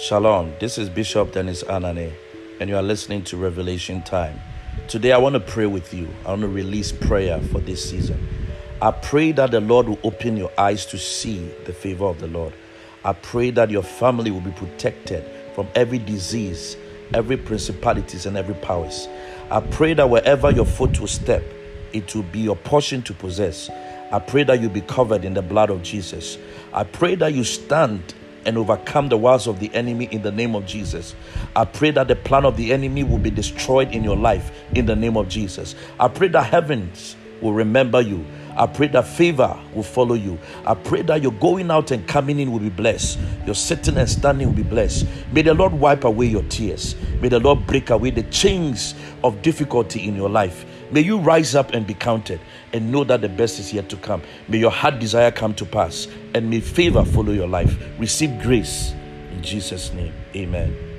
Shalom, this is Bishop Dennis Anane, and you are listening to Revelation Time. Today, I want to pray with you. I want to release prayer for this season. I pray that the Lord will open your eyes to see the favor of the Lord. I pray that your family will be protected from every disease, every principalities, and every powers. I pray that wherever your foot will step, it will be your portion to possess. I pray that you be covered in the blood of Jesus. I pray that you stand and overcome the wiles of the enemy in the name of Jesus. I pray that the plan of the enemy will be destroyed in your life in the name of Jesus. I pray that heavens will remember you. I pray that favor will follow you. I pray that your going out and coming in will be blessed. Your sitting and standing will be blessed. May the Lord wipe away your tears. May the Lord break away the chains of difficulty in your life. May you rise up and be counted and know that the best is yet to come. May your heart desire come to pass and may favor follow your life. Receive grace in Jesus' name. Amen.